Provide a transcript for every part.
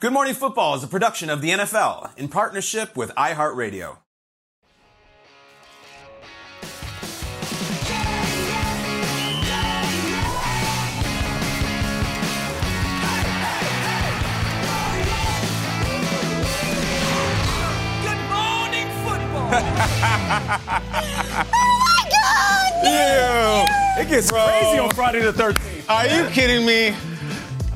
Good Morning Football is a production of the NFL in partnership with iHeartRadio. oh my god! Ew. It gets crazy on Friday the 13th. Are you kidding me?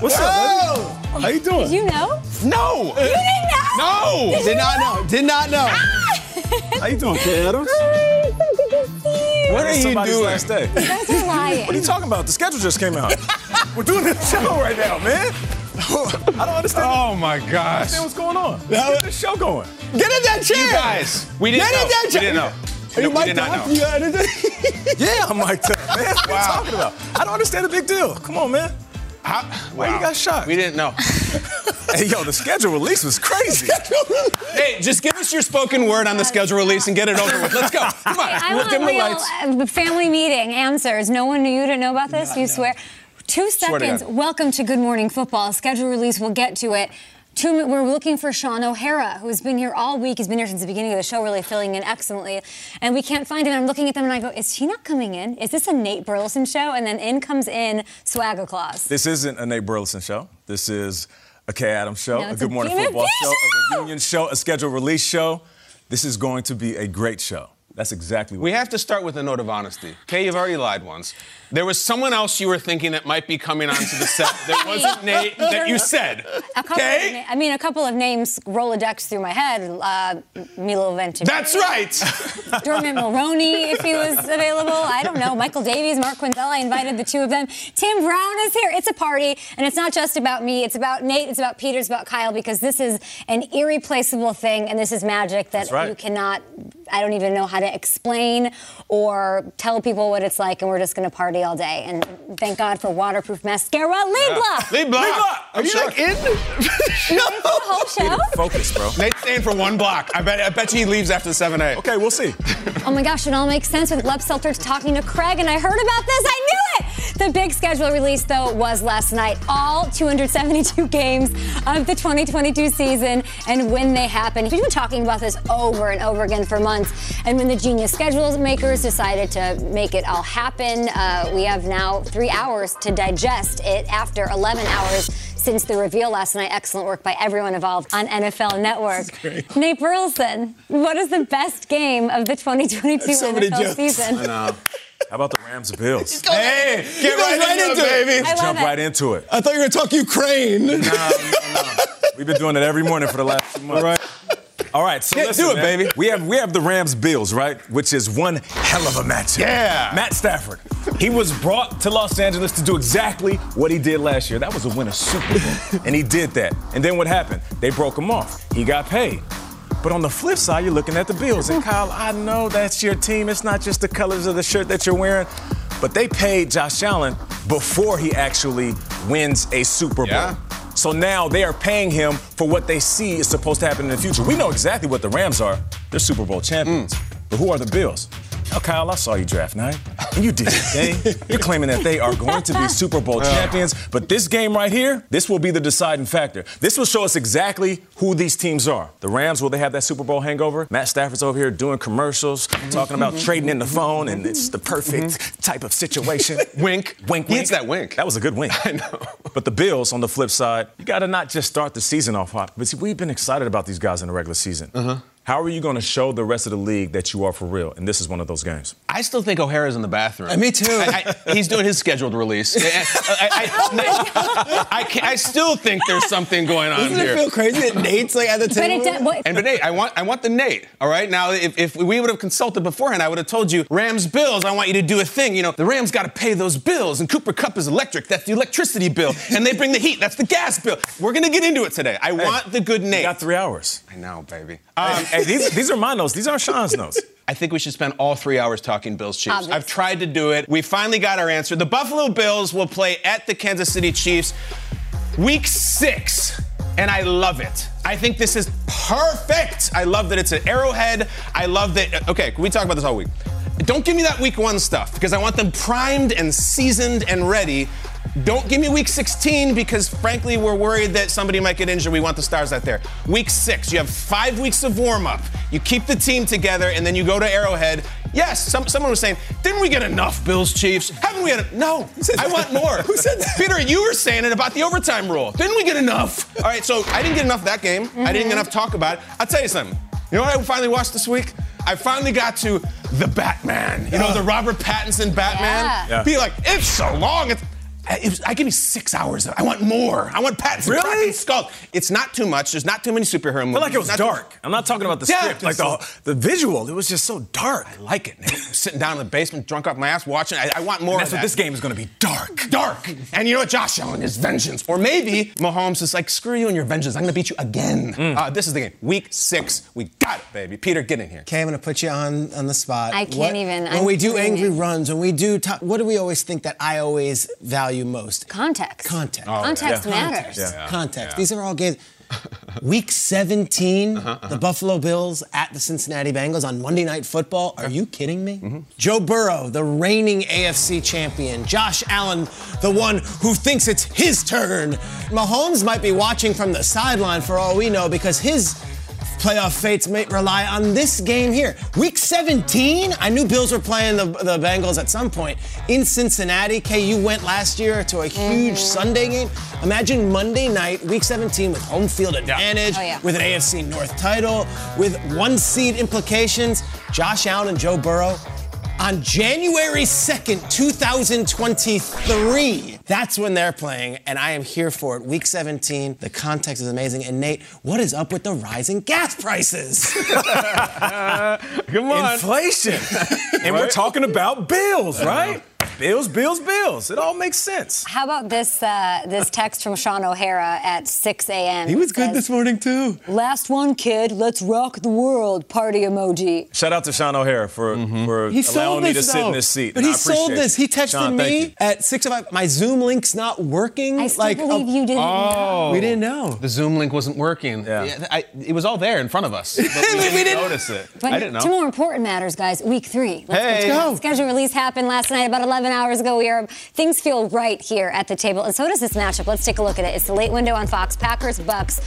What's up? How you doing? Did you know? No. You didn't know? No. Did, Did not know. Did not know. Ah! How you doing, Kay Adams? What are you Somebody's doing? last day. You guys are lying. What are you talking about? The schedule just came out. We're doing this show right now, man. I don't understand. Oh my I gosh. understand what's going on. Let's get this show going. Get in that chair. You guys. We didn't Get know. in that We chair. didn't know. Are you No, mic'd not up? know. You got anything? yeah, I'm mic'd up, man. What are you talking about? I don't understand the big deal. Come on, man. How, Why you got shot? We didn't know. Hey, yo, the schedule release was crazy. hey, just give us your spoken word on the schedule release and get it over with. Let's go. Come on. I We'll want dim the lights. uh, family meeting answers. No one knew you didn't know about this. you swear. Two Swear to seconds. Welcome to Good Morning Football. Schedule release. We'll get to it. Two, we're looking for Sean O'Hara, who's been here all week. He's been here since the beginning of the show, really filling in excellently. And we can't find him. I'm looking at them and I go, is he not coming in? Is this a Nate Burleson show? And then in comes in Swagger Claus. This isn't a Nate Burleson show. This is a Kay Adams show, No, a Good a Morning Football show, show! a reunion show, a scheduled release show. This is going to be a great show. That's exactly what We have to start with a note of honesty. Okay, you've already lied once. There was someone else you were thinking that might be coming onto the set that wasn't Nate that you said. A Okay? na- I mean, a couple of names Rolodex through my head. Uh, Milo Ventimiglia. That's right. Dermot Mulroney, if he was available. I don't know. Michael Davies, Mark Quenzel. I invited the two of them. Tim Brown is here. It's a party, and it's not just about me. It's about Nate. It's about Peter. It's about Kyle because this is an irreplaceable thing, and this is magic that right. you cannot. I don't even know how to explain or tell people what it's like, and we're just going to party all day. And thank God for waterproof mascara. Lee Block. Lee Block. Are you like in? The whole show. Focus, bro. Nate's staying for one block. I bet. I bet he leaves after the 7A. Okay, we'll see. Oh my gosh, it all makes sense with Leb Seltzer talking to Craig, and I heard about this. I knew it! The big schedule release, though, was last night. All 272 games of the 2022 season and when they happen. We've been talking about this over and over again for months. And when the genius schedule makers decided to make it all happen, uh, we have now three hours to digest it after 11 hours since the reveal last night. Excellent work by everyone involved on NFL Network. Nate Burleson, what is the best game of the 2022 So many NFL jokes. season? How about the Rams and Bills? Hey, get right, right into, into it, it. baby. I love Jump it. right into it. I thought you were going to talk Ukraine. No, no, no. We've been doing it every morning for the last two months. Right. All right, so listen, do it, man. baby. We have we have the Rams Bills, right? Which is one hell of a matchup. Yeah. Matt Stafford. He was brought to Los Angeles to do exactly what he did last year. That was to win a Super Bowl, and he did that. And then what happened? They broke him off. He got paid. But on the flip side, you're looking at the Bills. And Kyle, I know that's your team. It's not just the colors of the shirt that you're wearing. But they paid Josh Allen before he actually wins a Super Bowl. Yeah. So now they are paying him for what they see is supposed to happen in the future. We know exactly what the Rams are. They're Super Bowl champions. Mm. But who are the Bills? Now, Kyle, I saw you draft night, and you did your thing. You're claiming that they are going to be Super Bowl champions, but this game right here, this will be the deciding factor. This will show us exactly who these teams are. The Rams, will they have that Super Bowl hangover? Matt Stafford's over here doing commercials, talking about trading in the phone, and it's the perfect type of situation. Wink. Wink, He wink. hits that wink. That was a good wink. I know. But the Bills, on the flip side, you got to not just start the season off hot. But see, we've been excited about these guys in the regular season. Uh-huh. How are you going to show the rest of the league that you are for real? And this is one of those games. I still think O'Hara's in the bathroom. Uh, me too. I, I, he's doing his scheduled release. I, I, I, I, I still think there's something going on Doesn't here. it feel crazy that Nate's like at the table? But it does. What, And but Nate, I want I want the Nate. All right. Now, if, if we would have consulted beforehand, I would have told you Rams bills. I want you to do a thing. You know, the Rams got to pay those bills, and Cooper Kupp is electric. That's the electricity bill, and they bring the heat. That's the gas bill. We're gonna get into it today. I want the good You Nate. got three hours. I know, baby. Um, hey, these, these are my notes. These aren't Sean's notes. I think we should spend all three hours talking Bills Chiefs. Obvious. I've tried to do it. We finally got our answer. The Buffalo Bills will play at the Kansas City Chiefs week six. And I love it. I think this is perfect. I love that it's an arrowhead. I love that. Uh, okay, we talk about this all week. Don't give me that week one stuff because I want them primed and seasoned and ready. Don't give me week 16 because, frankly, we're worried that somebody might get injured. We want the stars out there. Week six, you have five weeks of warm up. You keep the team together, and then you go to Arrowhead. Yes, some, someone was saying, didn't we get enough Bills Chiefs? Haven't we had a, No, I want more. Who said that? Peter, you were saying it about the overtime rule. Didn't we get enough? All right, so I didn't get enough of that game. I didn't get mm-hmm. enough talk about it. I'll tell you something. You know what I finally watched this week? I finally got to the Batman. You know, the Robert Pattinson Batman. Yeah. Yeah. Be like, it's so long. It's, it was, I give me six hours. Of, I want more. I want Pattinson Really? cracking skull. It's not too much. There's not too many superhero movies. I feel like it was Not too- dark. I'm not talking about the Yeah, script. Like the, the visual, it was just so dark. I like it. Sitting down in the basement, drunk off my ass, watching. I, I want more. That's of what that. this game is going to be dark. dark. And you know what? Josh Allen is vengeance. Or maybe Mahomes is like, screw you and your vengeance. I'm going to beat you again. Mm. Uh, this is the game. Week six. We got it, baby. Peter, get in here. Okay, I'm gonna put you on on the spot. I can't even- When I'm we do angry it. runs, when we do, top, what do we always think that I always value most? context. Context. Oh, context yeah. matters. Context. Context. These are all games. Week 17, uh-huh, uh-huh. the Buffalo Bills at the Cincinnati Bengals on Monday Night Football. Are you kidding me? Mm-hmm. Joe Burrow, the reigning AFC champion. Josh Allen, the one who thinks it's his turn. Mahomes might be watching from the sideline for all we know because his playoff fates may rely on this game here. Week 17, I knew Bills were playing the, the Bengals at some point in Cincinnati. Kay, you went last year to a huge mm-hmm. Sunday game. Imagine Monday night, week 17, with home field advantage, Oh, yeah. with an AFC North title, with one seed implications. Josh Allen and Joe Burrow. On January 2nd, 2023, that's when they're playing, and I am here for it. Week 17, the context is amazing. And Nate, what is up with the rising gas prices? Come on. Inflation. and we're talking about bills, right? Bills, bills, bills. It all makes sense. How about this uh, this text from Sean O'Hara at 6 a.m. he was good Says, this morning, too. Last one, kid. Let's rock the world. Party emoji. Shout out to Sean O'Hara for, for He sold allowing me this, to sit in though. this seat. But he I sold this. He texted Sean, me at 6 o'clock. My Zoom link's not working. I still like, believe uh, you didn't. Oh. We didn't know. The Zoom link wasn't working. Yeah. I, it was all there in front of us. But we, didn't, We didn't- notice it. But I didn't know. two more important matters, guys. Week three. Let's Hey. go. Let's go. Schedule release happened last night, about 11 hours ago. We are things feel right here at the table, and so does this matchup. Let's take a look at it. It's the late window on Fox. Packers Bucks.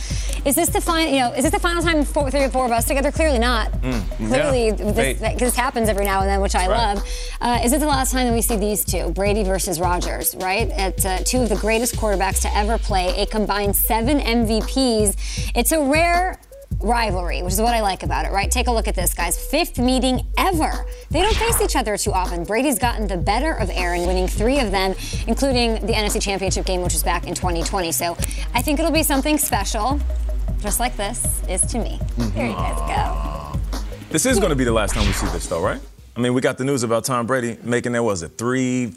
Is this the final? You know, is this the final time four, three or four of us together? Clearly not. Clearly, Fate. this, this happens every now and then, which I right. love. Uh, is it the last time that we see these two, Brady versus Rodgers? Right, at uh, two of the greatest quarterbacks to ever play, a combined seven MVPs. It's a rare rivalry, which is what I like about it, right? Take a look at this, guys. Fifth meeting ever. They don't face each other too often. Brady's gotten the better of Aaron, winning three of them, including the NFC Championship game, which was back in 2020. So I think it'll be something special, just like this is to me. Here you guys go. This is going to be the last time we see this, though, right? I mean, we got the news about Tom Brady making that was it three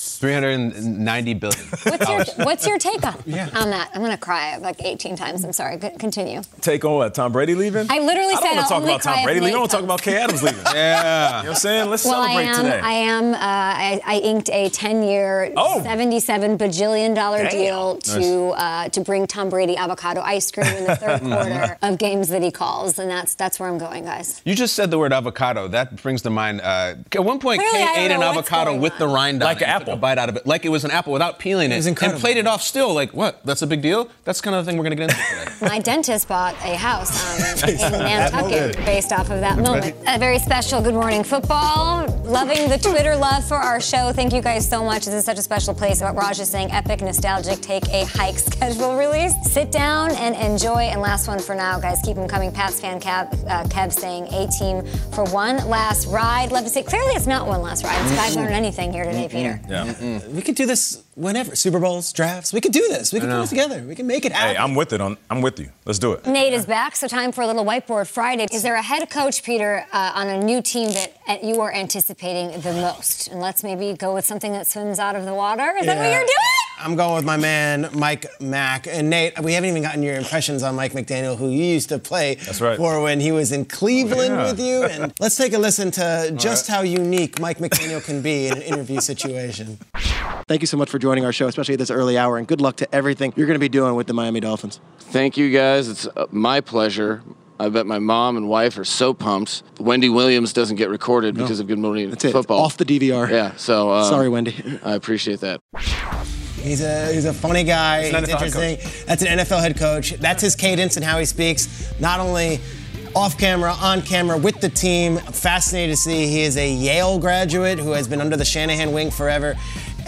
390 billion. What's your, what's your take on, on that? I'm going to cry like 18 times. I'm sorry. Continue. Take on what? Tom Brady leaving? I literally I said don't want to talk about Tom Brady leaving. I Nate want to talk about Kay Adams leaving. yeah. You know what I'm saying? Let's Well, I celebrate am. today. I am. Uh, I, I inked a 10-year, Oh. 77 bajillion dollar Damn. deal to uh, to bring Tom Brady avocado ice cream in the third quarter of games that he calls, and that's that's where I'm going, guys. You just said the word avocado. That brings to mind. Uh, at one point, Clearly, Kay ate an avocado going with the rind on Like it an and took apple. a bite out of it, like it was an apple without peeling it, was and incredible. played it off still. Like what? That's a big deal. That's kind of the thing we're gonna get into today. My dentist bought a house um, in Nantucket based off of that moment. A very special Good Morning Football. Loving the Twitter love for our show. Thank you guys so much. This is such a special place. What Raj is saying, epic, nostalgic, take a hike schedule release. Sit down and enjoy. And last one for now, guys. Keep them coming. Pats fan Kev, uh, Kev saying A team for one last ride. Love to say, clearly it's not one last ride. This guy's learned anything here today, Peter. Yeah. We could do this whenever. Super Bowls, drafts. We could do this. We can put it together. We can make it happen. Hey, I'm with it. On, I'm with you. Let's do it. Nate is back, so time for a little whiteboard Friday. Is there a head coach, Peter, uh, on a new team that uh, you are anticipating the most? And let's maybe go with something that swims out of the water. Is that what you're doing? I'm going with my man Mike Mack and Nate. We haven't even gotten your impressions on Mike McDaniel, who you used to play That's right. for when he was in Cleveland Yeah. with you. And let's take a listen to just how unique Mike McDaniel can be in an interview situation. Thank you so much for joining our show, especially at this early hour, and good luck to everything you're going to be doing with the Miami Dolphins. Thank you guys. It's uh, my pleasure. I bet my mom and wife are so pumped. Wendy Williams doesn't get recorded because of Good Morning That's it. It's Football. off the DVR. Yeah, so uh, Sorry, Wendy. I appreciate that. He's a he's a funny guy. He's an He's NFL head interesting. That's an NFL head coach. That's his cadence and how he speaks. Not only off camera, on camera, with the team. I'm fascinated to see. He is a Yale graduate who has been under the Shanahan wing forever.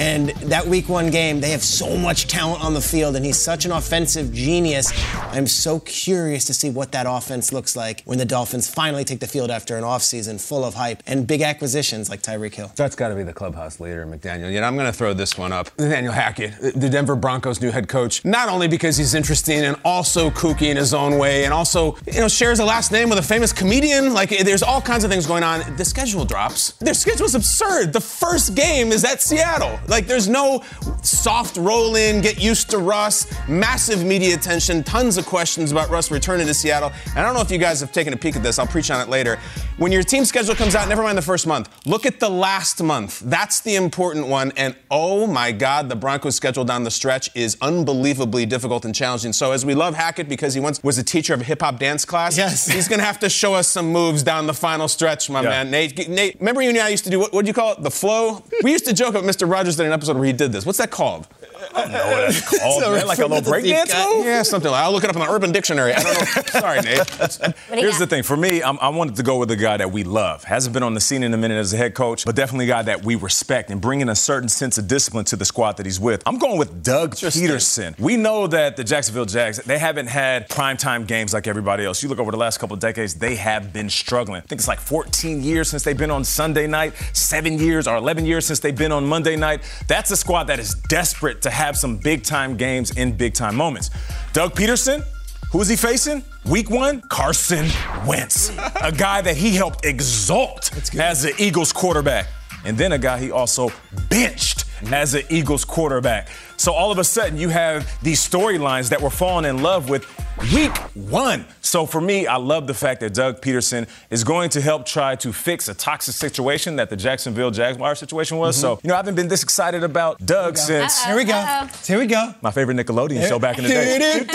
And that week one game, they have so much talent on the field, and he's such an offensive genius. I'm so curious to see what that offense looks like when the Dolphins finally take the field after an offseason full of hype and big acquisitions like Tyreek Hill. That's got to be the clubhouse leader, McDaniel. Yet I'm going to throw this one up. Nathaniel Hackett, the Denver Broncos' new head coach, not only because he's interesting and also kooky in his own way, and also you know shares a last name with a famous comedian. Like there's all kinds of things going on. The schedule drops. Their schedule's absurd. The first game is at Seattle. Like there's no soft roll in, get used to Russ. Massive media attention. Tons of questions about Russ returning to Seattle. And I don't know if you guys have taken a peek at this. I'll preach on it later. When your team schedule comes out, never mind the first month. Look at the last month. That's the important one. And oh my God, the Broncos' schedule down the stretch is unbelievably difficult and challenging. So as we love Hackett because he once was a teacher of a hip hop dance class, Yes. he's gonna have to show us some moves down the final stretch, my Yeah. man. Nate, Nate, remember you and I used to do? What do you call it? The flow. We used to joke about Mr. Rogers did an episode where he did this. What's that called? Know what that's called, man. Like a little break dance move? Yeah, something like. I'll look it up in the Urban Dictionary. I don't know. Sorry, Nate. That's- What do you Here's got? the thing. For me, I'm, I wanted to go with a guy that we love. Hasn't been on the scene in a minute as a head coach, but definitely a guy that we respect and bringing a certain sense of discipline to the squad that he's with. I'm going with Doug Pederson. We know that the Jacksonville Jags, they haven't had primetime games like everybody else. You look over the last couple of decades, they have been struggling. I think it's like 14 years since they've been on Sunday night, seven years or 11 years since they've been on Monday night. That's a squad that is desperate to have some big time games in big time moments. Doug Pederson, who is he facing? Week one, Carson Wentz, a guy that he helped exalt as the Eagles quarterback. And then a guy he also benched as the Eagles quarterback. So all of a sudden, you have these storylines that we're falling in love with week one. So for me, I love the fact that Doug Pederson is going to help try to fix a toxic situation that the Jacksonville Jaguars situation was. So, you know, I haven't been this excited about Doug since Here we go. Uh-oh. Here we go. my favorite Nickelodeon show back in the day.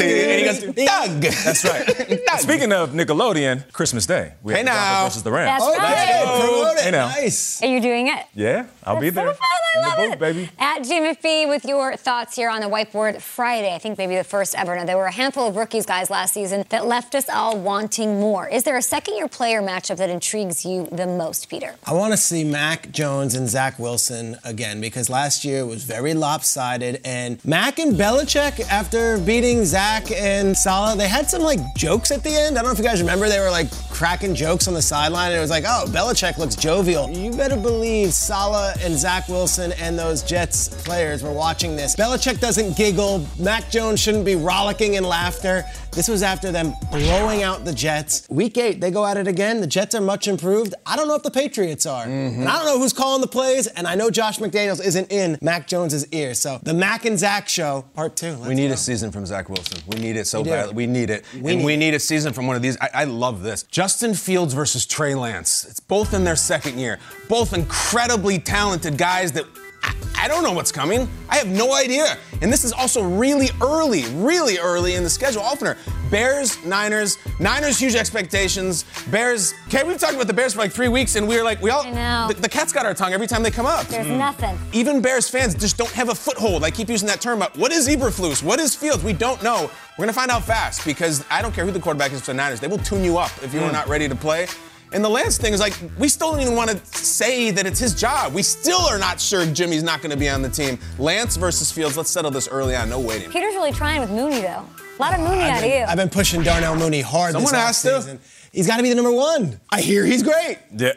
And he goes, Doug. That's right. Speaking of Nickelodeon, Christmas Day. We Hey have the Broncos now. versus the Rams. That's oh, right. Okay, promote it. Hey now. Nice. Are you doing it? Yeah, I'll be there. So fun. I in love the booth, it. baby. At Jimmy Fee with your thoughts here on the whiteboard Friday. I think maybe the first ever. Now, there were a handful of rookies, guys, last season that left us all wanting more. Is there a second year player matchup that intrigues you the most, Peter? I want to see Mac Jones and Zach Wilson again because last year was very lopsided. And Mac and Belichick, after beating Zach and and Salah, they had some like jokes at the end. I don't know if you guys remember, they were like cracking jokes on the sideline, and it was like, oh, Belichick looks jovial. You better believe Salah and Zach Wilson and those Jets players were watching this. Belichick doesn't giggle. Mac Jones shouldn't be rollicking in laughter. This was after them blowing out the Jets. Week eight, they go at it again. The Jets are much improved. I don't know if the Patriots are. Mm-hmm. And I don't know who's calling the plays, and I know Josh McDaniels isn't in Mac Jones's ear. So the Mac and Zach show, part two. Let's we need go. a season from Zach Wilson. We need it so We do. bad. We need it. We and need we need a season from one of these. I, I love this. Justin Fields versus Trey Lance. It's both in their second year. Both incredibly talented guys that I, I don't know what's coming. I have no idea. And this is also really early, really early in the schedule opener. Bears, Niners, Niners huge expectations. Bears. Okay, we've talked about the Bears for like three weeks, and we were like, we all. I know. The, the cat's got our tongue every time they come up. There's mm. nothing. Even Bears fans just don't have a foothold. I keep using that term. But what is Eberflus? What is Fields? We don't know. We're gonna find out fast because I don't care who the quarterback is for the Niners. They will tune you up if you're mm. not ready to play. And the Lance thing is like, we still don't even want to say that it's his job. We still are not sure Jimmy's not going to be on the team. Lance versus Fields. Let's settle this early on. No waiting. Peter's really trying with Mooney, though. A lot of Mooney out of you. I've been pushing Darnell Mooney hard Someone this has to. He's got to be the number one. I hear he's great. Yeah.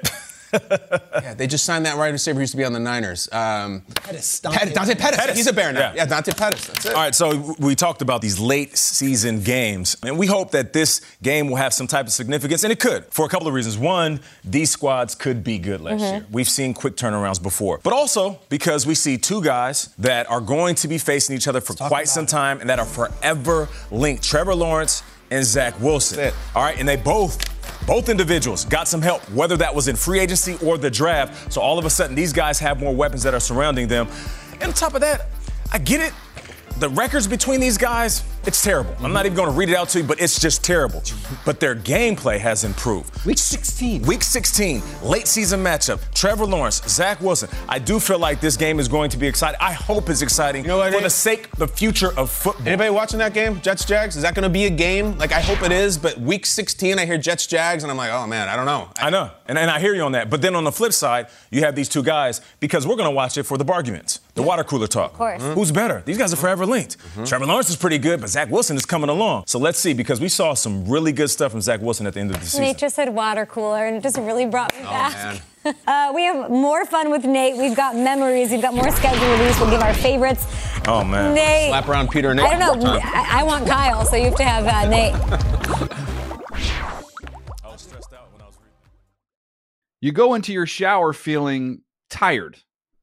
Yeah, they just signed that wide receiver who used to be on the Niners. Um, Pettis, Pettis, Dante Pettis. Pettis. He's a Bear now. Yeah. Yeah, Dante Pettis. That's it. All right, so we talked about these late season games, and we hope that this game will have some type of significance, and it could for a couple of reasons. One, these squads could be good last year. We've seen quick turnarounds before, but also because we see two guys that are going to be facing each other for talk quite some it. time and that are forever linked. Trevor Lawrence and Zach Wilson. All right, and they both. Both individuals got some help, whether that was in free agency or the draft. So all of a sudden, these guys have more weapons that are surrounding them. And on top of that, I get it. The records between these guys, it's terrible. I'm not even going to read it out to you, but it's just terrible. But their gameplay has improved. Week 16. Week 16, late season matchup. Trevor Lawrence, Zach Wilson. I do feel like this game is going to be exciting. I hope it's exciting You know what, for Nate? the sake the future of football. Anybody watching that game, Jets Jags? Is that going to be a game? Like I hope it is, but Week 16, I hear Jets Jags, and I'm like, oh man, I don't know. I know, and, and I hear you on that. But then on the flip side, you have these two guys because we're going to watch it for the arguments, the water cooler talk. Of course. Who's better? These guys are forever linked. Trevor Lawrence is pretty good, but Zach Wilson is coming along. So let's see because we saw some really good stuff from Zach Wilson at the end of the season. Nate just said water cooler, and it just really brought me back. man. Uh, we have more fun with Nate. We've got memories. We've got more schedule release. We'll give our favorites. Oh man. Nate. Slap around Peter and Nate I don't know. more time. I, I want Kyle, so you have to have uh, Nate. I was stressed out when I was reading. You go into your shower feeling tired,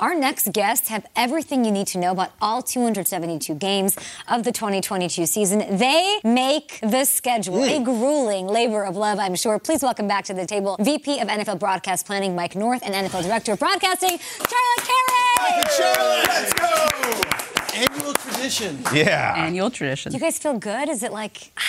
Our next guests have everything you need to know about all 272 games of the 2022 season. They make the schedule a grueling labor of love, I'm sure. Please welcome back to the table VP of NFL Broadcast Planning Mike North and NFL Director of Broadcasting Charlotte Carey. Let's go! Annual tradition. Yeah. Annual tradition. Do you guys feel good? Is it like ah,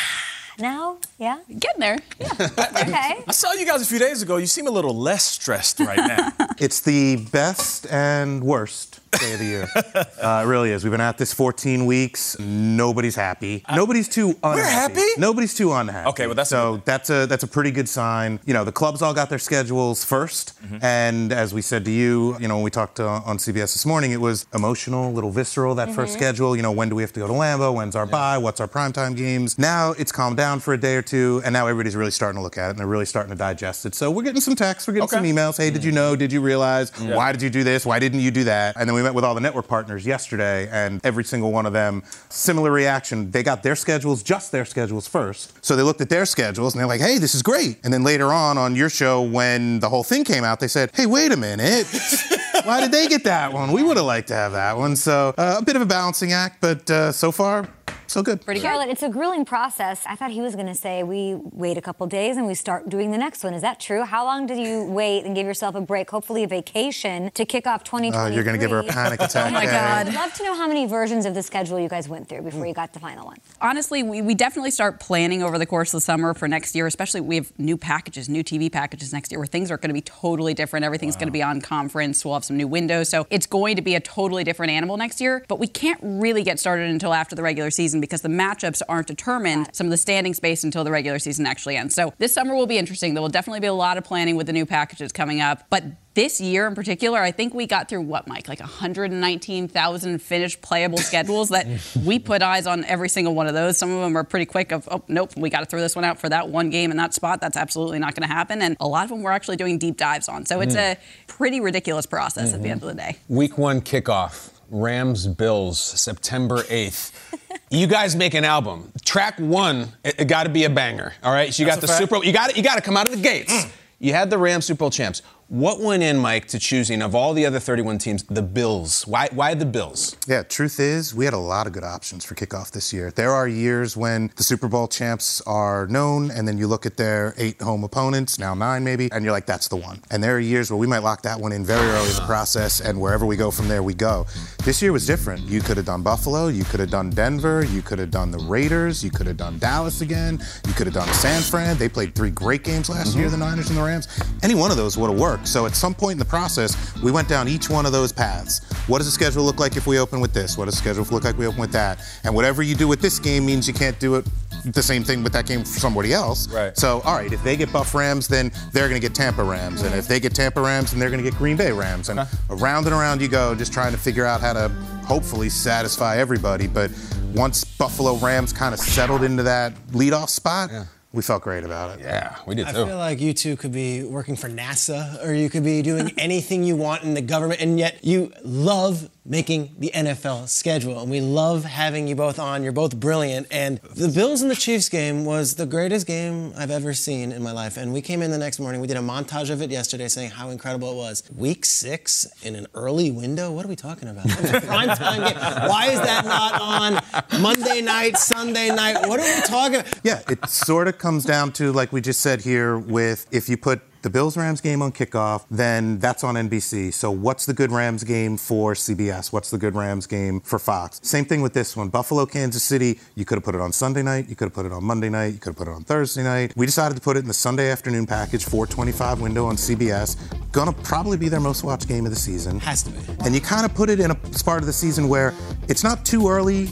now? Yeah? Getting there. Yeah. okay. I saw you guys a few days ago. You seem a little less stressed right now. It's the best and worst day of the year. uh, it really is. We've been at this 14 weeks. Nobody's happy. Nobody's too unhappy. We're happy? Nobody's too unhappy. Okay, well, that's so that's a that's a pretty good sign. You know, the clubs all got their schedules 1st Mm-hmm. and as we said to you, you know, when we talked uh, on CBS this morning, it was emotional, a little visceral. That first Mm-hmm. schedule. You know, when do we have to go to Lambeau? When's our bye? What's our primetime games? Now it's calmed down for a day or two, and now everybody's really starting to look at it and they're really starting to digest it. So we're getting some texts, we're getting Okay. Mm. some emails. Hey, did you know? Did you realize? Why did you do this? Why didn't you do that? And then we met with all the network partners yesterday, and every single one of them, similar reaction. They got their schedules, just their schedules first. So they looked at their schedules and they're like, hey, this is great. And then later on on your show, when the whole thing came out, they said, hey, wait a minute. Why did they get that one? We would have liked to have that one. So uh, a bit of a balancing act, but uh, so far, so good. Pretty good. Charlotte, it's a grueling process. I thought he was going to say we wait a couple days and we start doing the next one. Is that true? How long did you wait and give yourself a break, hopefully a vacation, to kick off 2023? Oh, you're going to give her a panic attack. Oh my God. I'd love to know how many versions of the schedule you guys went through before you got the final one. Honestly, we, we definitely start planning over the course of the summer for next year, especially we have new packages, new TV packages next year where things are going to be totally different. Everything's going to be on conference. We'll have some new windows. So it's going to be a totally different animal next year. But we can't really get started until after the regular season because the matchups aren't determined, some of the standing space until the regular season actually ends. So this summer will be interesting. There will definitely be a lot of planning with the new packages coming up. But this year in particular, I think we got through what, Mike, like 119,000 finished playable schedules that we put eyes on every single one of those. Some of them are pretty quick of, oh, nope, we got to throw this one out for that one game in that spot. That's absolutely not going to happen. And a lot of them we're actually doing deep dives on. So it's hmm. a pretty ridiculous process at the end mm-hmm. of the day. Week one kickoff. Rams Bills, September 8th. you guys make an album. Track one, it, got to be a banger. All right. So you got the Super Bowl. You got you got to come out of the gates. You had the Rams Super Bowl champs. What went in, Mike, to choosing of all the other 31 teams, the Bills? Why why the Bills? Yeah, truth is, we had a lot of good options for kickoff this year. There are years when the Super Bowl champs are known, and then you look at their eight home opponents, now nine maybe, and you're like, that's the one. And there are years where we might lock that one in very early in the process, and wherever we go from there, we go. This year was different. You could have done Buffalo, you could have done Denver, you could have done the Raiders, you could have done Dallas again, you could have done San Fran. They played three great games last mm-hmm. year, the Niners and the Rams. Any one of those would have worked. So at some point in the process, we went down each one of those paths. What does the schedule look like if we open with this? What does the schedule look like if we open with that? And whatever you do with this game means you can't do it the same thing with that game for somebody else. Right. So, all right, if they get Buff Rams, then they're going to get Tampa Rams. And if they get Tampa Rams, then they're going to get Green Bay Rams. And around and around you go, just trying to figure out how to hopefully satisfy everybody. But once Buffalo Rams kind of settled into that leadoff spot, we felt great about it. Yeah, we did I too. I feel like you two could be working for NASA or you could be doing anything you want in the government, and yet you love making the NFL schedule. And we love having you both on. You're both brilliant. And the Bills and the Chiefs game was the greatest game I've ever seen in my life. And we came in the next morning, we did a montage of it yesterday saying how incredible it was. Week six in an early window? What are we talking about? Prime time game. Why is that not on Monday night, Sunday night? What are we talking about? Yeah, it sort of comes down to, like we just said here, with if you put the Bills Rams game on kickoff, then that's on NBC. So what's the good Rams game for CBS? What's the good Rams game for Fox? Same thing with this one. Buffalo, Kansas City, you could have put it on Sunday night, you could have put it on Monday night, you could have put it on Thursday night. We decided to put it in the Sunday afternoon package, 425 window on CBS. Gonna probably be their most watched game of the season. Has to be. And you kind of put it in a part of the season where it's not too early,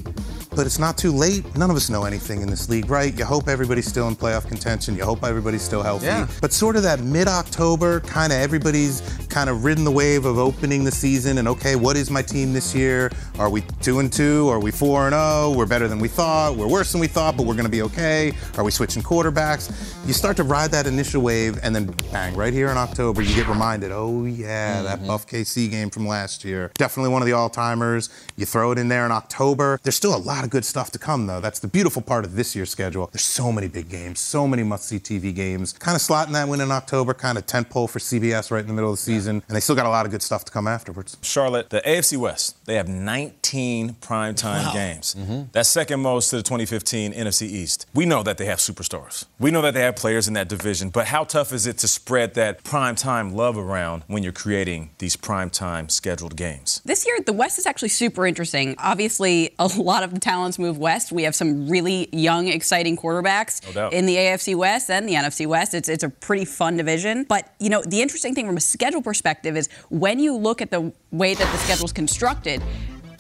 but it's not too late. None of us know anything in this league, right? You hope everybody's still in playoff contention. You hope everybody's still healthy. Yeah. But sort of that mid-October, kind of everybody's kind of ridden the wave of opening the season and okay, what is my team this year? Are we two and two? Are we four and oh? We're better than we thought. We're worse than we thought, but we're going to be okay. Are we switching quarterbacks? You start to ride that initial wave, and then bang, right here in October, you get reminded, oh yeah, that mm-hmm. Buff KC game from last year, definitely one of the all-timers. You throw it in there in October. There's still a lot of good stuff to come, though. That's the beautiful part of this year's schedule. There's so many big games, so many must-see TV games. Kind of slotting that one in October, kind of tentpole for CBS right in the middle of the season, and they still got a lot of good stuff to come afterwards. Charlotte, the AFC West, they have 19 primetime Wow. games. Mm-hmm. That's second most to the 2015 NFC East. We know that they have superstars. We know that they have players in that division, but how tough is it to spread that primetime love around when you're creating these primetime scheduled games? This year, the West is actually super interesting. Obviously, a lot of the talents move west. We have some really young, exciting quarterbacks No doubt. in the AFC West and the NFC West. It's, it's a pretty fun division. But, you know, the interesting thing from a schedule perspective is when you look at the way that the schedule is constructed,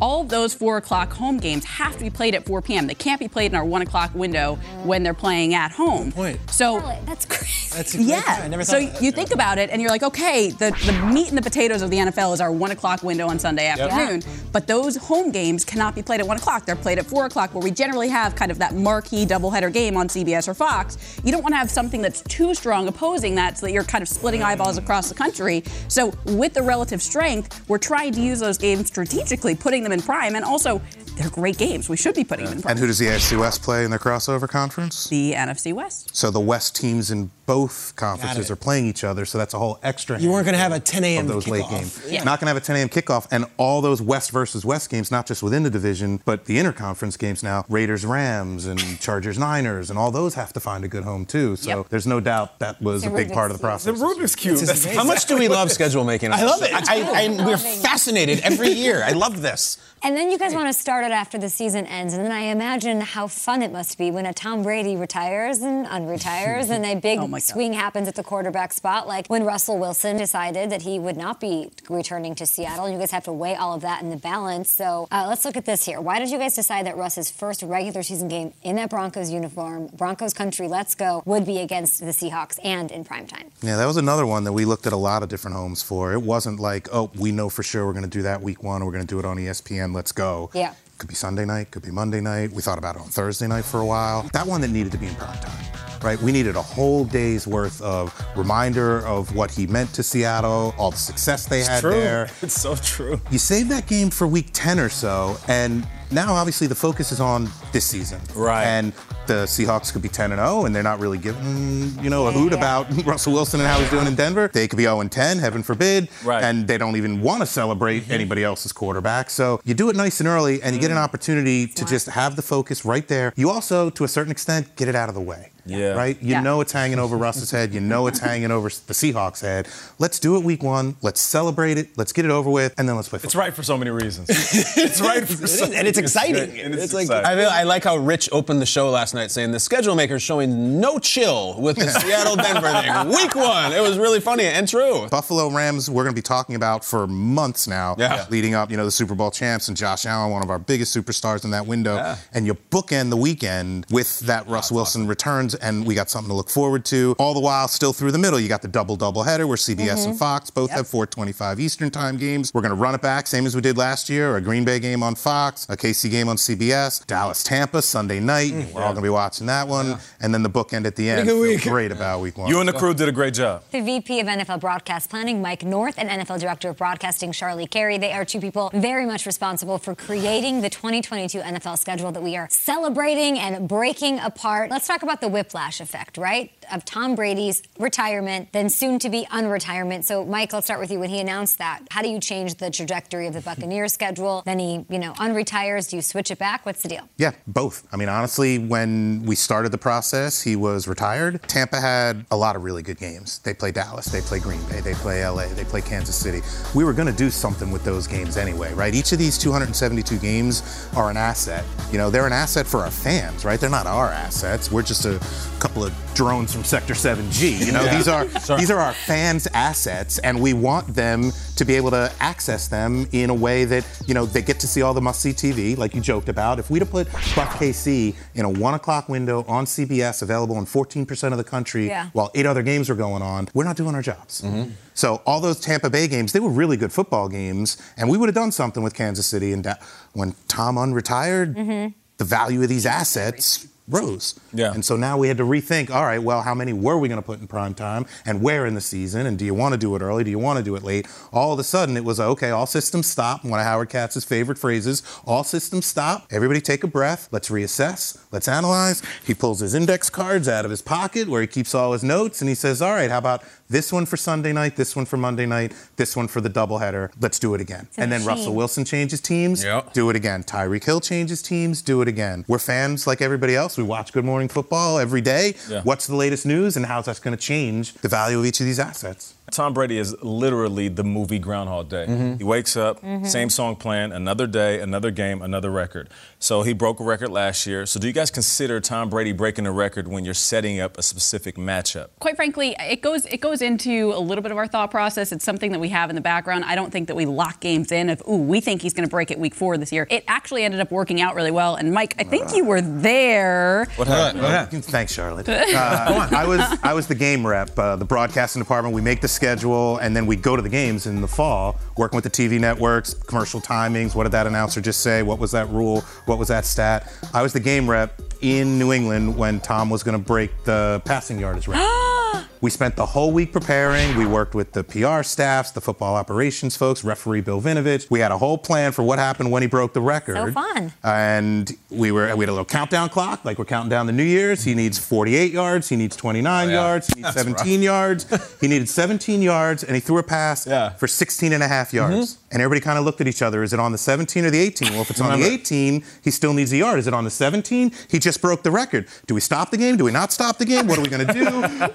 all of those four o'clock home games have to be played at 4 p.m. They can't be played in our one o'clock window when they're playing at home. point. So That's crazy. That's a great yeah. point. I never so thought that. you think about it and you're like, okay, the, the meat and the potatoes of the NFL is our one o'clock window on Sunday afternoon. But those home games cannot be played at one o'clock. They're played at four o'clock, where we generally have kind of that marquee doubleheader game on CBS or Fox. You don't want to have something that's too strong opposing that so that you're kind of splitting eyeballs across the country. So with the relative strength, we're trying to use those games strategically, putting them in prime, and also they're great games. We should be putting them in prime. And who does the AFC West play in their crossover conference? the NFC West. So the West teams in both conferences are playing each other, so that's a whole extra. You weren't going to have a 10 a.m. of those late kickoff. games. Yeah. Not going to have a 10 a.m. kickoff, and all those West versus West games, not just within the division, but the interconference games now. Raiders, Rams, and Chargers, Niners, and all those have to find a good home too. So Yep. there's no doubt that was It's a a big Rubik's part of the process. The Rubik's Cube. How much do we love schedule making? I love it. I, I, I, we're fascinated every year. I love this. And then you guys want to start it after the season ends. And then I imagine how fun it must be when a Tom Brady retires and unretires and a big Oh swing happens at the quarterback spot. Like when Russell Wilson decided that he would not be returning to Seattle. You guys have to weigh all of that in the balance. So uh, let's look at this here. Why did you guys decide that Russ's first regular season game in that Broncos uniform, Broncos country, let's go, would be against the Seahawks and in primetime? Yeah, that was another one that we looked at a lot of different homes for. It wasn't like, oh, we know for sure we're going to do that week one, we're going to do it on ESPN. Let's go. Yeah. Could be Sunday night, could be Monday night. We thought about it on Thursday night for a while. That one that needed to be in prime time, right? We needed a whole day's worth of reminder of what he meant to Seattle, all the success they had true. there. It's so true. You save that game for week 10 or so, and now obviously the focus is on this season. Right. And the Seahawks could be 10 and 0, and they're not really giving, you know, a hoot about Russell Wilson and how he's doing in Denver. They could be 0 and 10, heaven forbid. Right. And they don't even want to celebrate mm-hmm. anybody else's quarterback. So you do it nice and early, and you get an mm. opportunity to just have the focus right there. You also, to a certain extent, get it out of the way. Yeah. Right? You Yeah. know it's hanging over Russ's head. You know it's hanging over the Seahawks' head. Let's do it week one. Let's celebrate it. Let's get it over with, and then let's play football. It's right for so many reasons. it's right for so and it's exciting. great, and it's, It's like exciting. I, feel- I like how Rich opened the show last night saying the schedule maker's showing no chill with the Seattle Denver thing. Week one, it was really funny and true. Buffalo Rams, we're going to be talking about for months now, Yeah. leading up, you know, the Super Bowl champs and Josh Allen, one of our biggest superstars in that window. Yeah. And you bookend the weekend with that Russ Wilson returns, and we got something to look forward to. All the while, still through the middle, you got the double double header where CBS and mm-hmm. Fox both have 4:25 Eastern time games. We're going to run it back, same as we did last year. A Green Bay game on Fox, a KC game on CBS, Dallas Tampa Sunday night. Mm. We're all going to be watching that one, and then the bookend at the end. Feel week. Great about week one. you and the crew did a great job. The VP of NFL Broadcast Planning, Mike North, and NFL Director of Broadcasting, Charlie Carey. They are two people very much responsible for creating the 2022 NFL schedule that we are celebrating and breaking apart. Let's talk about the whiplash effect, right? Of Tom Brady's retirement, then soon to be unretirement. So, Mike, let's start with you. When he announced that, how do you change the trajectory of the Buccaneers schedule? Then he, you know, unretires. Do you switch it back? What's the deal? Yeah, both. I mean, honestly, when we started the process, he was retired. Tampa had a lot of really good games. They play Dallas, they play Green Bay, they play LA, they play Kansas City. We were going to do something with those games anyway, right? Each of these 272 games are an asset. You know, they're an asset for our fans, right? They're not our assets. We're just a couple of drones from Sector 7G. You know, Yeah. these are Sorry. these are our fans' assets, and we want them to be able to access them in a way that you know they get to see all the must-see TV, like you joked about. If we'd have put Buck KC in a one o'clock window on CBS, available in 14% of the country, Yeah. while eight other games were going on, we're not doing our jobs. Mm-hmm. So all those Tampa Bay games, they were really good football games, and we would have done something with Kansas City. And da- when Tom unretired, mm-hmm. the value of these assets rose. Yeah. And so now we had to rethink. All right, well, how many were we going to put in prime time, and where in the season, and do you want to do it early? Do you want to do it late? All of a sudden, it was okay. All systems stop. One of Howard Katz's favorite phrases: "All systems stop. Everybody take a breath. Let's reassess. Let's analyze." He pulls his index cards out of his pocket where he keeps all his notes, and he says, "All right, how about this one for Sunday night, this one for Monday night, this one for the doubleheader? Let's do it again." a and then machine. Russell Wilson changes teams. Yep. Do it again. Tyreek Hill changes teams. Do it again. We're fans like everybody else. We watch Good Morning Football every day. Yeah. What's the latest news, and how's that going to change the value of each of these assets? Tom Brady is literally the movie Groundhog Day. He wakes up, same song playing, another day, another game, another record. So he broke a record last year. So do you guys consider Tom Brady breaking a record when you're setting up a specific matchup? quite frankly, it goes it goes into a little bit of our thought process. It's something that we have in the background. I don't think that we lock games in of ooh, we think he's going to break it week four this year. It actually ended up working out really well. And Mike, I think you were there. What happened? Thanks, Charlotte. Uh, I was I was the game rep, uh, the broadcasting department. We make the schedule, and then we go to the games in the fall, working with the TV networks, commercial timings. What did that announcer just say? What was that rule? What was that stat? I was the game rep in New England when Tom was going to break the passing yardage record. We spent the whole week preparing. We worked with the PR staffs, the football operations folks, referee Bill Vinovich. We had a whole plan for what happened when he broke the record. So fun. And we were we had a little countdown clock, like we're counting down the New Year's. He needs 48 yards. He needs 29 Oh, yeah. yards. He needs That's 17 yards. He needed 17 yards, and he threw a pass Yeah. for 16 and a half yards. Mm-hmm. And everybody kind of looked at each other. Is it on the 17 or the 18? Well, if it's on the 18, he still needs a yard. Is it on the 17? He just broke the record. Do we stop the game? Do we not stop the game? What are we going to do?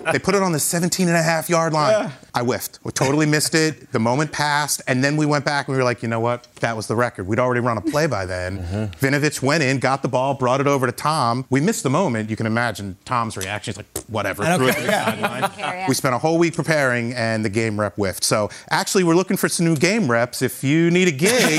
they put it on the 17 and a half yard line. I whiffed. We totally missed it. The moment passed, and then we went back and we were like, you know what? That was the record. We'd already run a play by then. Vinovich went in, got the ball, brought it over to Tom. We missed the moment. You can imagine Tom's reaction. He's like, whatever. I threw it care. to the Yeah. We spent a whole week preparing, and the game rep whiffed. So actually, we're looking for some new game reps. If you need a gig,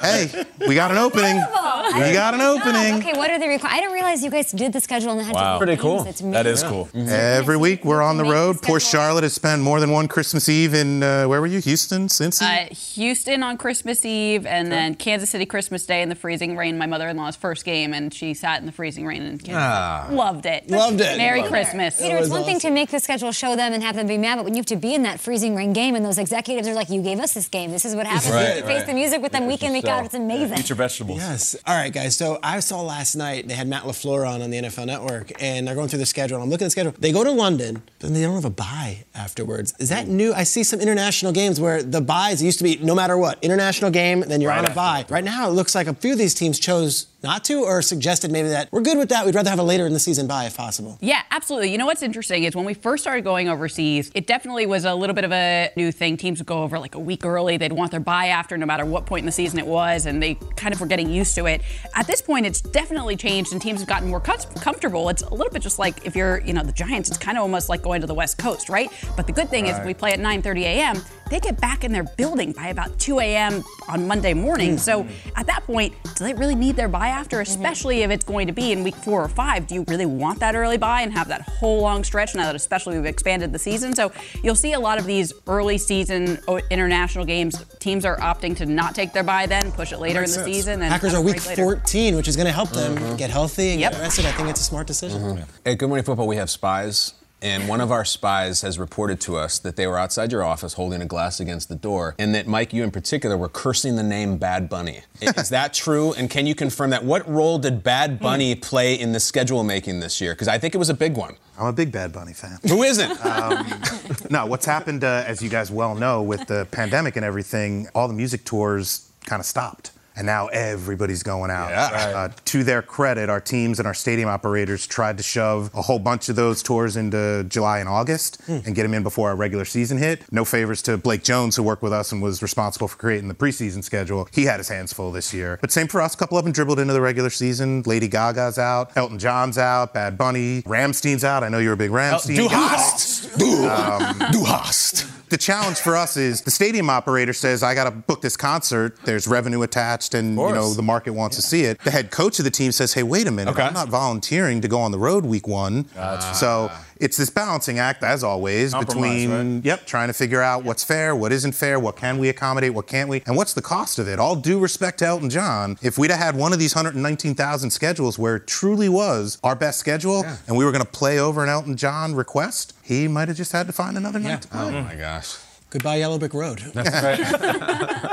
hey, we got an opening. We got an opening. Okay, what are the requirements? I didn't realize you guys did the schedule and had Wow. to Pretty cool. It's That is amazing. cool. Every week we're on the Make the road. Poor. Charlotte has spent more than one Christmas Eve in uh, where were you? Houston, Cincy. Uh, Houston on Christmas Eve, and then Kansas City Christmas Day in the freezing rain. My mother-in-law's first game, and she sat in the freezing rain and Kansas. Ah. Loved it. Loved it. Merry Loved it. Christmas. Peter, it's one thing to make the schedule, show them, and have them be mad, but when you have to be in that freezing rain game, and those executives are like, "You gave us this game. This is what happens." Right, you face right. the music with them week in, week out. It's amazing. Future vegetables. Yes. All right, guys. So I saw last night they had Matt LaFleur on on the NFL Network, and they're going through the schedule. And I'm looking at the schedule. They go to London, but they don't have a bye afterwards. Is that new? I see some international games where the byes used to be no matter what international game, then you're Right on a bye. Right now, it looks like a few of these teams chose not to, or suggested maybe that we're good with that. We'd rather have a later in the season bye if possible. Yeah, absolutely. You know what's interesting is when we first started going overseas, it definitely was a little bit of a new thing. Teams would go over like a week early. They'd want their bye after, no matter what point in the season it was, and they kind of were getting used to it. At this point, it's definitely changed, and teams have gotten more comfortable. It's a little bit just like if you're, you know, the Giants. It's kind of almost like going to the West Coast, right? But the good thing is, if we play at 9:30 a.m., they get back in their building by about 2 a.m. on Monday morning. Hmm. So at that point, do they really need their bye after, especially if it's going to be in week four or five? Do you really want that early bye and have that whole long stretch now that especially we've expanded the season? So you'll see a lot of these early season international games. Teams are opting to not take their bye then, push it later in the sense. season. And Packers are week break later. 14, which is going to help them Mm-hmm. get healthy and Yep. get rested. I think it's a smart decision. At Good Morning Football, we have spies, and one of our spies has reported to us that they were outside your office holding a glass against the door, and that Mike, you in particular, were cursing the name Bad Bunny. Is that true? And can you confirm that? What role did Bad Bunny play in the schedule making this year? Because I think it was a big one. I'm a big Bad Bunny fan. Who isn't? No, what's happened, uh, as you guys well know, with the pandemic and everything, all the music tours kind of stopped. And now everybody's going out. Yeah. Uh, to their credit, our teams and our stadium operators tried to shove a whole bunch of those tours into July and August and get them in before our regular season hit. No favors to Blake Jones, who worked with us and was responsible for creating the preseason schedule. He had his hands full this year. But same for us. A couple of them dribbled into the regular season. Lady Gaga's out. Elton John's out. Bad Bunny. Rammstein's out. I know you're a big Rammstein. Du guy. hast. Du, du hast. The challenge for us is the stadium operator says, I got to book this concert. There's revenue attached and, you know, the market wants to see it. The head coach of the team says, hey, wait a minute. Okay. I'm not volunteering to go on the road week one. So it's this balancing act, as always, Compromise, between yep, trying to figure out what's fair, what isn't fair, what can we accommodate, what can't we, and what's the cost of it. All due respect to Elton John, if we'd have had one of these 119,000 schedules where it truly was our best schedule, and we were going to play over an Elton John request, he might have just had to find another night to play. Oh my gosh. Goodbye, Yellow Brick Road.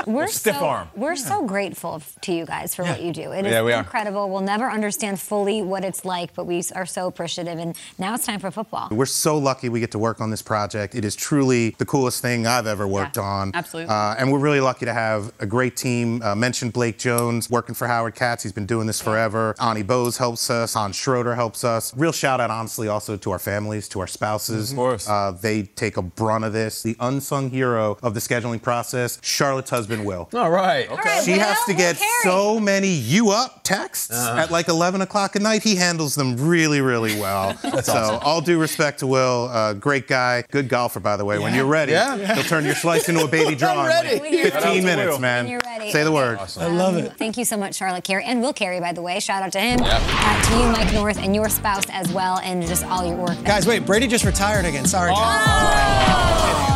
We're Stiff so, arm. We're so grateful to you guys for what you do. It is Yeah, we are. incredible. We'll never understand fully what it's like, but we are so appreciative. And now it's time for football. We're so lucky we get to work on this project. It is truly the coolest thing I've ever worked Yeah, on. absolutely. Uh, and we're really lucky to have a great team. Uh, mentioned Blake Jones working for Howard Katz. He's been doing this forever. Onnie Bose helps us. Hans Schroeder helps us. Real shout out, honestly, also to our families, to our spouses. Of course. Uh, they take a brunt of this. The unsung hero of the scheduling process, Charlotte's husband, Will. All right. right, She Will, has to get Carey. so many you up texts Uh-huh. at like 11 o'clock at night. He handles them really, really well. so, all due respect to Will, uh, great guy, good golfer, by the way. When you're ready, Yeah. he'll turn your slice into a baby draw in like ready. Shout 15 minutes, Will. man. When you're ready. Say the word. I love it. Thank you so much, Charlotte Carey, and Will Carey, by the way. Shout out to him, uh, to you, Mike North, and your spouse as well, and just all your work. Guys, wait, Brady just retired again. Sorry. Too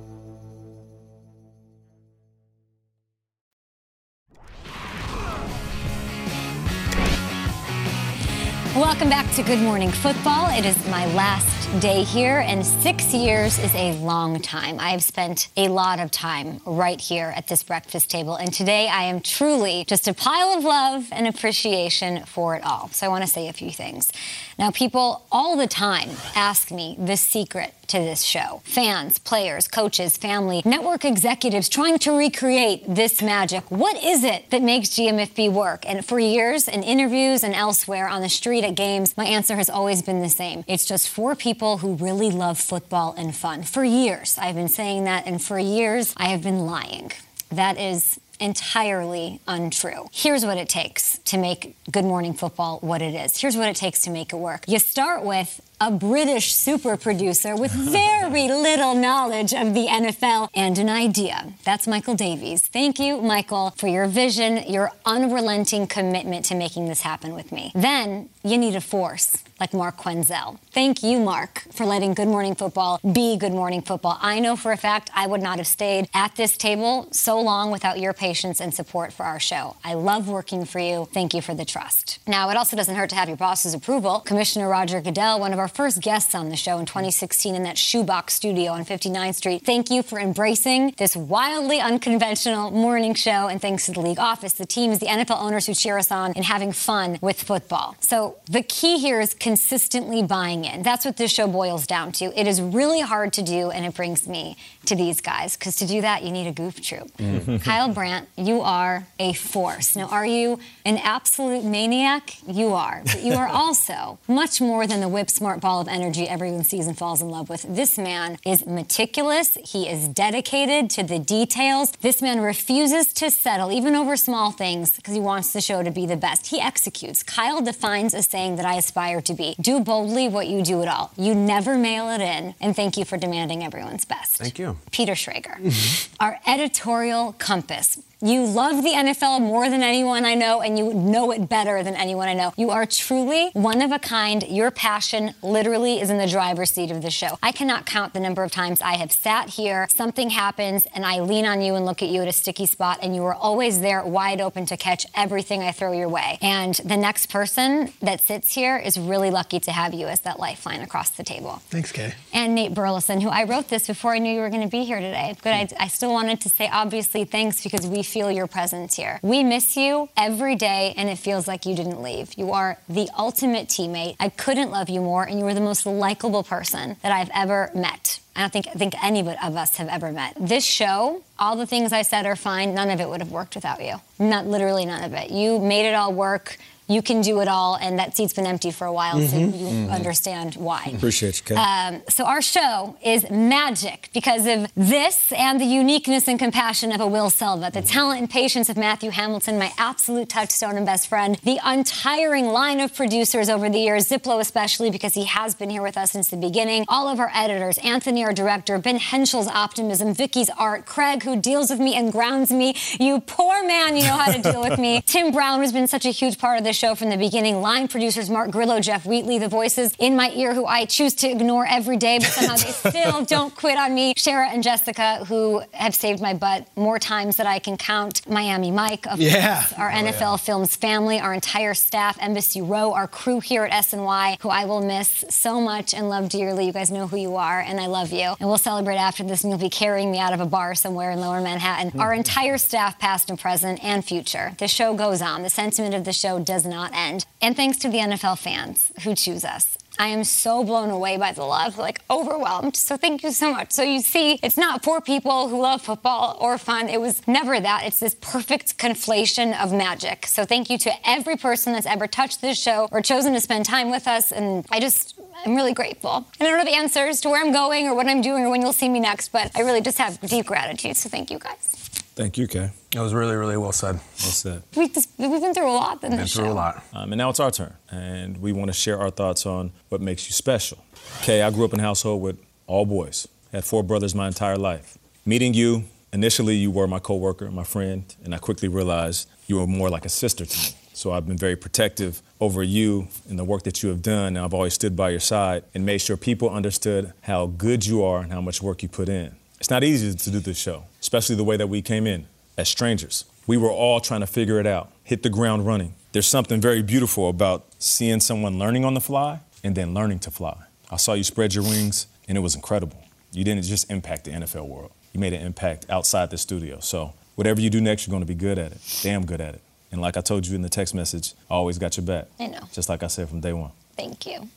Welcome back to Good Morning Football. It is my last day here, and six years is a long time. I have spent a lot of time right here at this breakfast table, and today I am truly just a pile of love and appreciation for it all. So I want to say a few things. Now, people all the time ask me the secret to this show. Fans, players, coaches, family, network executives trying to recreate this magic. What is it that makes GMFB work? And for years, in interviews and elsewhere on the street at games, my answer has always been the same. It's just four people who really love football and fun. For years, I've been saying that, and for years, I have been lying. That is entirely untrue. Here's what it takes to make Good Morning Football what it is. Here's what it takes to make it work. You start with a British super producer with very little knowledge of the NFL and an idea. That's Michael Davies. Thank you, Michael, for your vision, your unrelenting commitment to making this happen with me. Then you need a force like Mark Quenzel. Thank you, Mark, for letting Good Morning Football be Good Morning Football. I know for a fact I would not have stayed at this table so long without your patience and support for our show. I love working for you. Thank you for the trust. Now, it also doesn't hurt to have your boss's approval. Commissioner Roger Goodell, one of our first guests on the show in 2016 in that shoebox studio on 59th Street. Thank you for embracing this wildly unconventional morning show, and thanks to the league office, the teams, the NFL owners who cheer us on, and having fun with football. So the key here is consistently buying in. That's what this show boils down to. It is really hard to do, and it brings me to these guys because to do that, you need a goof troop. Mm-hmm. Kyle Brandt, you are a force. Now, are you an absolute maniac? You are. But you are also much more than the whip smart ball of energy everyone sees and falls in love with. This man is meticulous. He is dedicated to the details. This man refuses to settle, even over small things, because he wants the show to be the best. He executes. Kyle defines a saying that I aspire to be do boldly what you do at all. You never mail it in. And thank you for demanding everyone's best. Thank you. Peter Schrager, mm-hmm. our editorial compass. You love the NFL more than anyone I know, and you know it better than anyone I know. You are truly one of a kind. Your passion literally is in the driver's seat of the show. I cannot count the number of times I have sat here, something happens, and I lean on you and look at you at a sticky spot, and you are always there wide open to catch everything I throw your way. And the next person that sits here is really lucky to have you as that lifeline across the table Thanks, Kay. and Nate Burleson, who I wrote this before I knew you were going to be here today. But I, I still wanted to say, obviously, thanks because we feel your presence here. We miss you every day, and it feels like you didn't leave. You are the ultimate teammate. I couldn't love you more, and you are the most likable person that I've ever met. I don't think I think any of us have ever met. This show, all the things I said are fine. None of it would have worked without you. Not literally none of it. You made it all work. You can do it all, and that seat's been empty for a while, so Mhm. you Mhm. understand why. Appreciate you. Um, so our show is magic because of this and the uniqueness and compassion of a Will Selva, the talent and patience of Matthew Hamilton, my absolute touchstone and best friend, the untiring line of producers over the years, Ziplo especially because he has been here with us since the beginning, all of our editors, Anthony, our director, Ben Henschel's optimism, Vicky's art, Craig, who deals with me and grounds me. You poor man, you know how to deal with me. Tim Brown has been such a huge part of the show from the beginning. Line producers Mark Grillo, Jeff Wheatley, the voices in my ear who I choose to ignore every day, but somehow they still don't quit on me. Shara and Jessica, who have saved my butt more times than I can count. Miami Mike, of Yeah. course, our Oh, NFL yeah. Films family, our entire staff, Embassy Row, our crew here at SNY, who I will miss so much and love dearly. You guys know who you are, and I love you. And we'll celebrate after this, and you'll be carrying me out of a bar somewhere in Lower Manhattan. Our hmm. entire staff, past and present and future. The show goes on. The sentiment of the show does not end. And thanks to the NFL fans who choose us. I am so blown away by the love, like overwhelmed. So thank you so much. So you see, it's not for people who love football or fun. It was never that. It's this perfect conflation of magic. So thank you to every person that's ever touched this show or chosen to spend time with us. And I just, I'm really grateful. And I don't the answers to where I'm going or what I'm doing or when you'll see me next, but I really just have deep gratitude. So thank you guys. Thank you, Kay. That was really, really well said. Well said. We just, we've been through a lot in Been this through show. a lot. Um, and now it's our turn, and we want to share our thoughts on what makes you special. Kay, I grew up in a household with all boys. Had four brothers my entire life. Meeting you, initially you were my coworker, my friend, and I quickly realized you were more like a sister to me. So I've been very protective over you and the work that you have done. And I've always stood by your side and made sure people understood how good you are and how much work you put in. It's not easy to do this show, especially the way that we came in as strangers. We were all trying to figure it out, hit the ground running. There's something very beautiful about seeing someone learning on the fly and then learning to fly. I saw you spread your wings, and it was incredible. You didn't just impact the NFL world, you made an impact outside the studio. So, whatever you do next, you're going to be good at it, damn good at it. And like I told you in the text message, I always got your back. I know. Just like I said from day one. Thank you.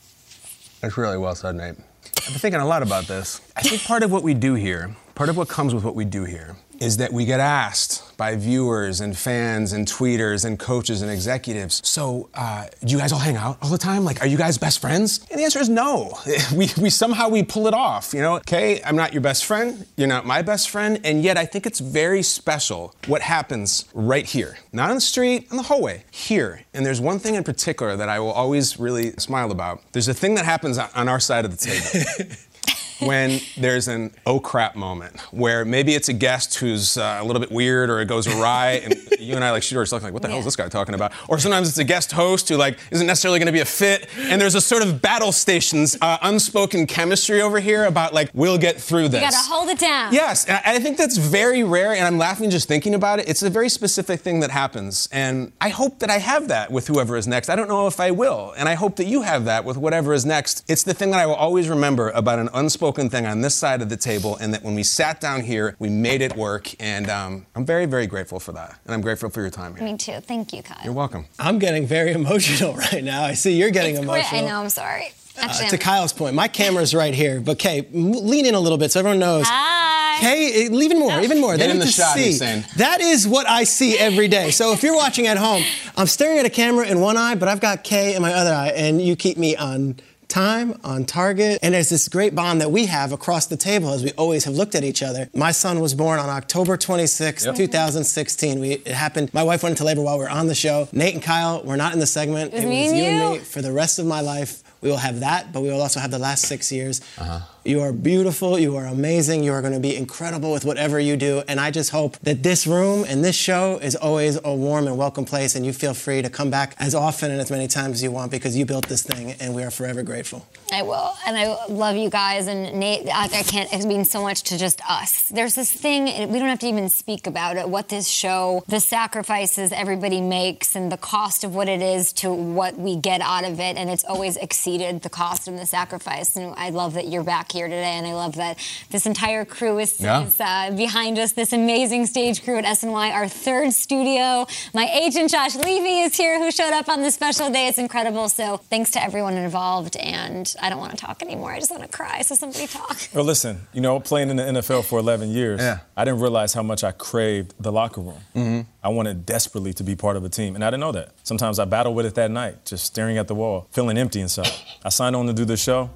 That's really well said, Nate. I've been thinking a lot about this. I think part of what we do here, part of what comes with what we do here, is that we get asked by viewers and fans and tweeters and coaches and executives. So, uh, do you guys all hang out all the time? Like, are you guys best friends? And the answer is no. We, we somehow we pull it off. You know, okay, I'm not your best friend. You're not my best friend, and yet I think it's very special what happens right here, not on the street, on the hallway, here. And there's one thing in particular that I will always really smile about. There's a thing that happens on our side of the table. when there's an oh crap moment where maybe it's a guest who's uh, a little bit weird or it goes awry and you and I like shoot ourselves like what the hell is this guy talking about or sometimes it's a guest host who like isn't necessarily going to be a fit and there's a sort of battle stations uh, unspoken chemistry over here about like we'll get through this You gotta hold it down. Yes, and I think that's very rare, and I'm laughing just thinking about it. It's a very specific thing that happens, and I hope that I have that with whoever is next. I don't know if I will, and I hope that you have that with whatever is next. It's the thing that I will always remember about an unspoken unspoken thing on this side of the table, and that when we sat down here, we made it work. And um, I'm very, very grateful for that. And I'm grateful for your time here. Me too. Thank you, Kyle. You're welcome. I'm getting very emotional right now. I see you're getting It's emotional. great. I know. I'm sorry. Actually, Uh, to I'm- Kyle's point, my camera's right here, but Kay, lean in a little bit so everyone knows. Hi. Kay, eh, even more, even more. Get they in need the to shot, see. he's. That is what I see every day. So if you're watching at home, I'm staring at a camera in one eye, but I've got Kay in my other eye, and you keep me on time, on target. And there's this great bond that we have across the table as we always have looked at each other. My son was born on October 26, 2016. We, it happened, my wife went into labor while we were on the show. Nate and Kyle were not in the segment. It was me and you and me for the rest of my life. We will have that, but we will also have the last six years. Uh-huh. You are beautiful. You are amazing. You are going to be incredible with whatever you do. And I just hope that this room and this show is always a warm and welcome place. And you feel free to come back as often and as many times as you want because you built this thing, and we are forever grateful. I will, and I love you guys. And Nate, I, can't. It means so much to just us. There's this thing we don't have to even speak about it. What this show, the sacrifices everybody makes, and the cost of what it is to what we get out of it, and it's always exceeded the cost and the sacrifice. And I love that you're back here today, and I love that this entire crew is, Yeah. is uh, behind us. This amazing stage crew at SNY, our third studio. My agent Josh Levy is here, who showed up on this special day. It's incredible. So thanks to everyone involved. And I don't want to talk anymore. I just want to cry. So somebody talk. Well, listen, you know, playing in the NFL for 11 years, Yeah. I didn't realize how much I craved the locker room. Mm-hmm. I wanted desperately to be part of a team, and I didn't know that. Sometimes I battled with it that night, just staring at the wall, feeling empty inside. I signed on to do this show.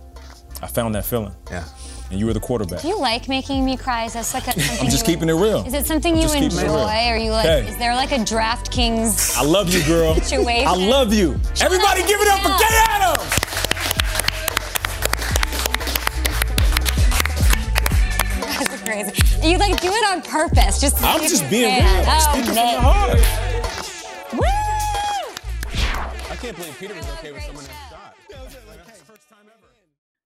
I found that feeling. Yeah. And you were the quarterback. Do you like making me cry? Is that like a, something I'm just you, keeping it real. Is it something you Just keeping it enjoy? real. Or you like? Okay. Is there like a DraftKings? I love you, girl. Situation. I love you. Everybody give it up for Kay Adams! That's crazy. You like do it on purpose, just. to I'm just being real. I'm Oh, speaking from the heart. I can't believe Peter was okay with someone else shot.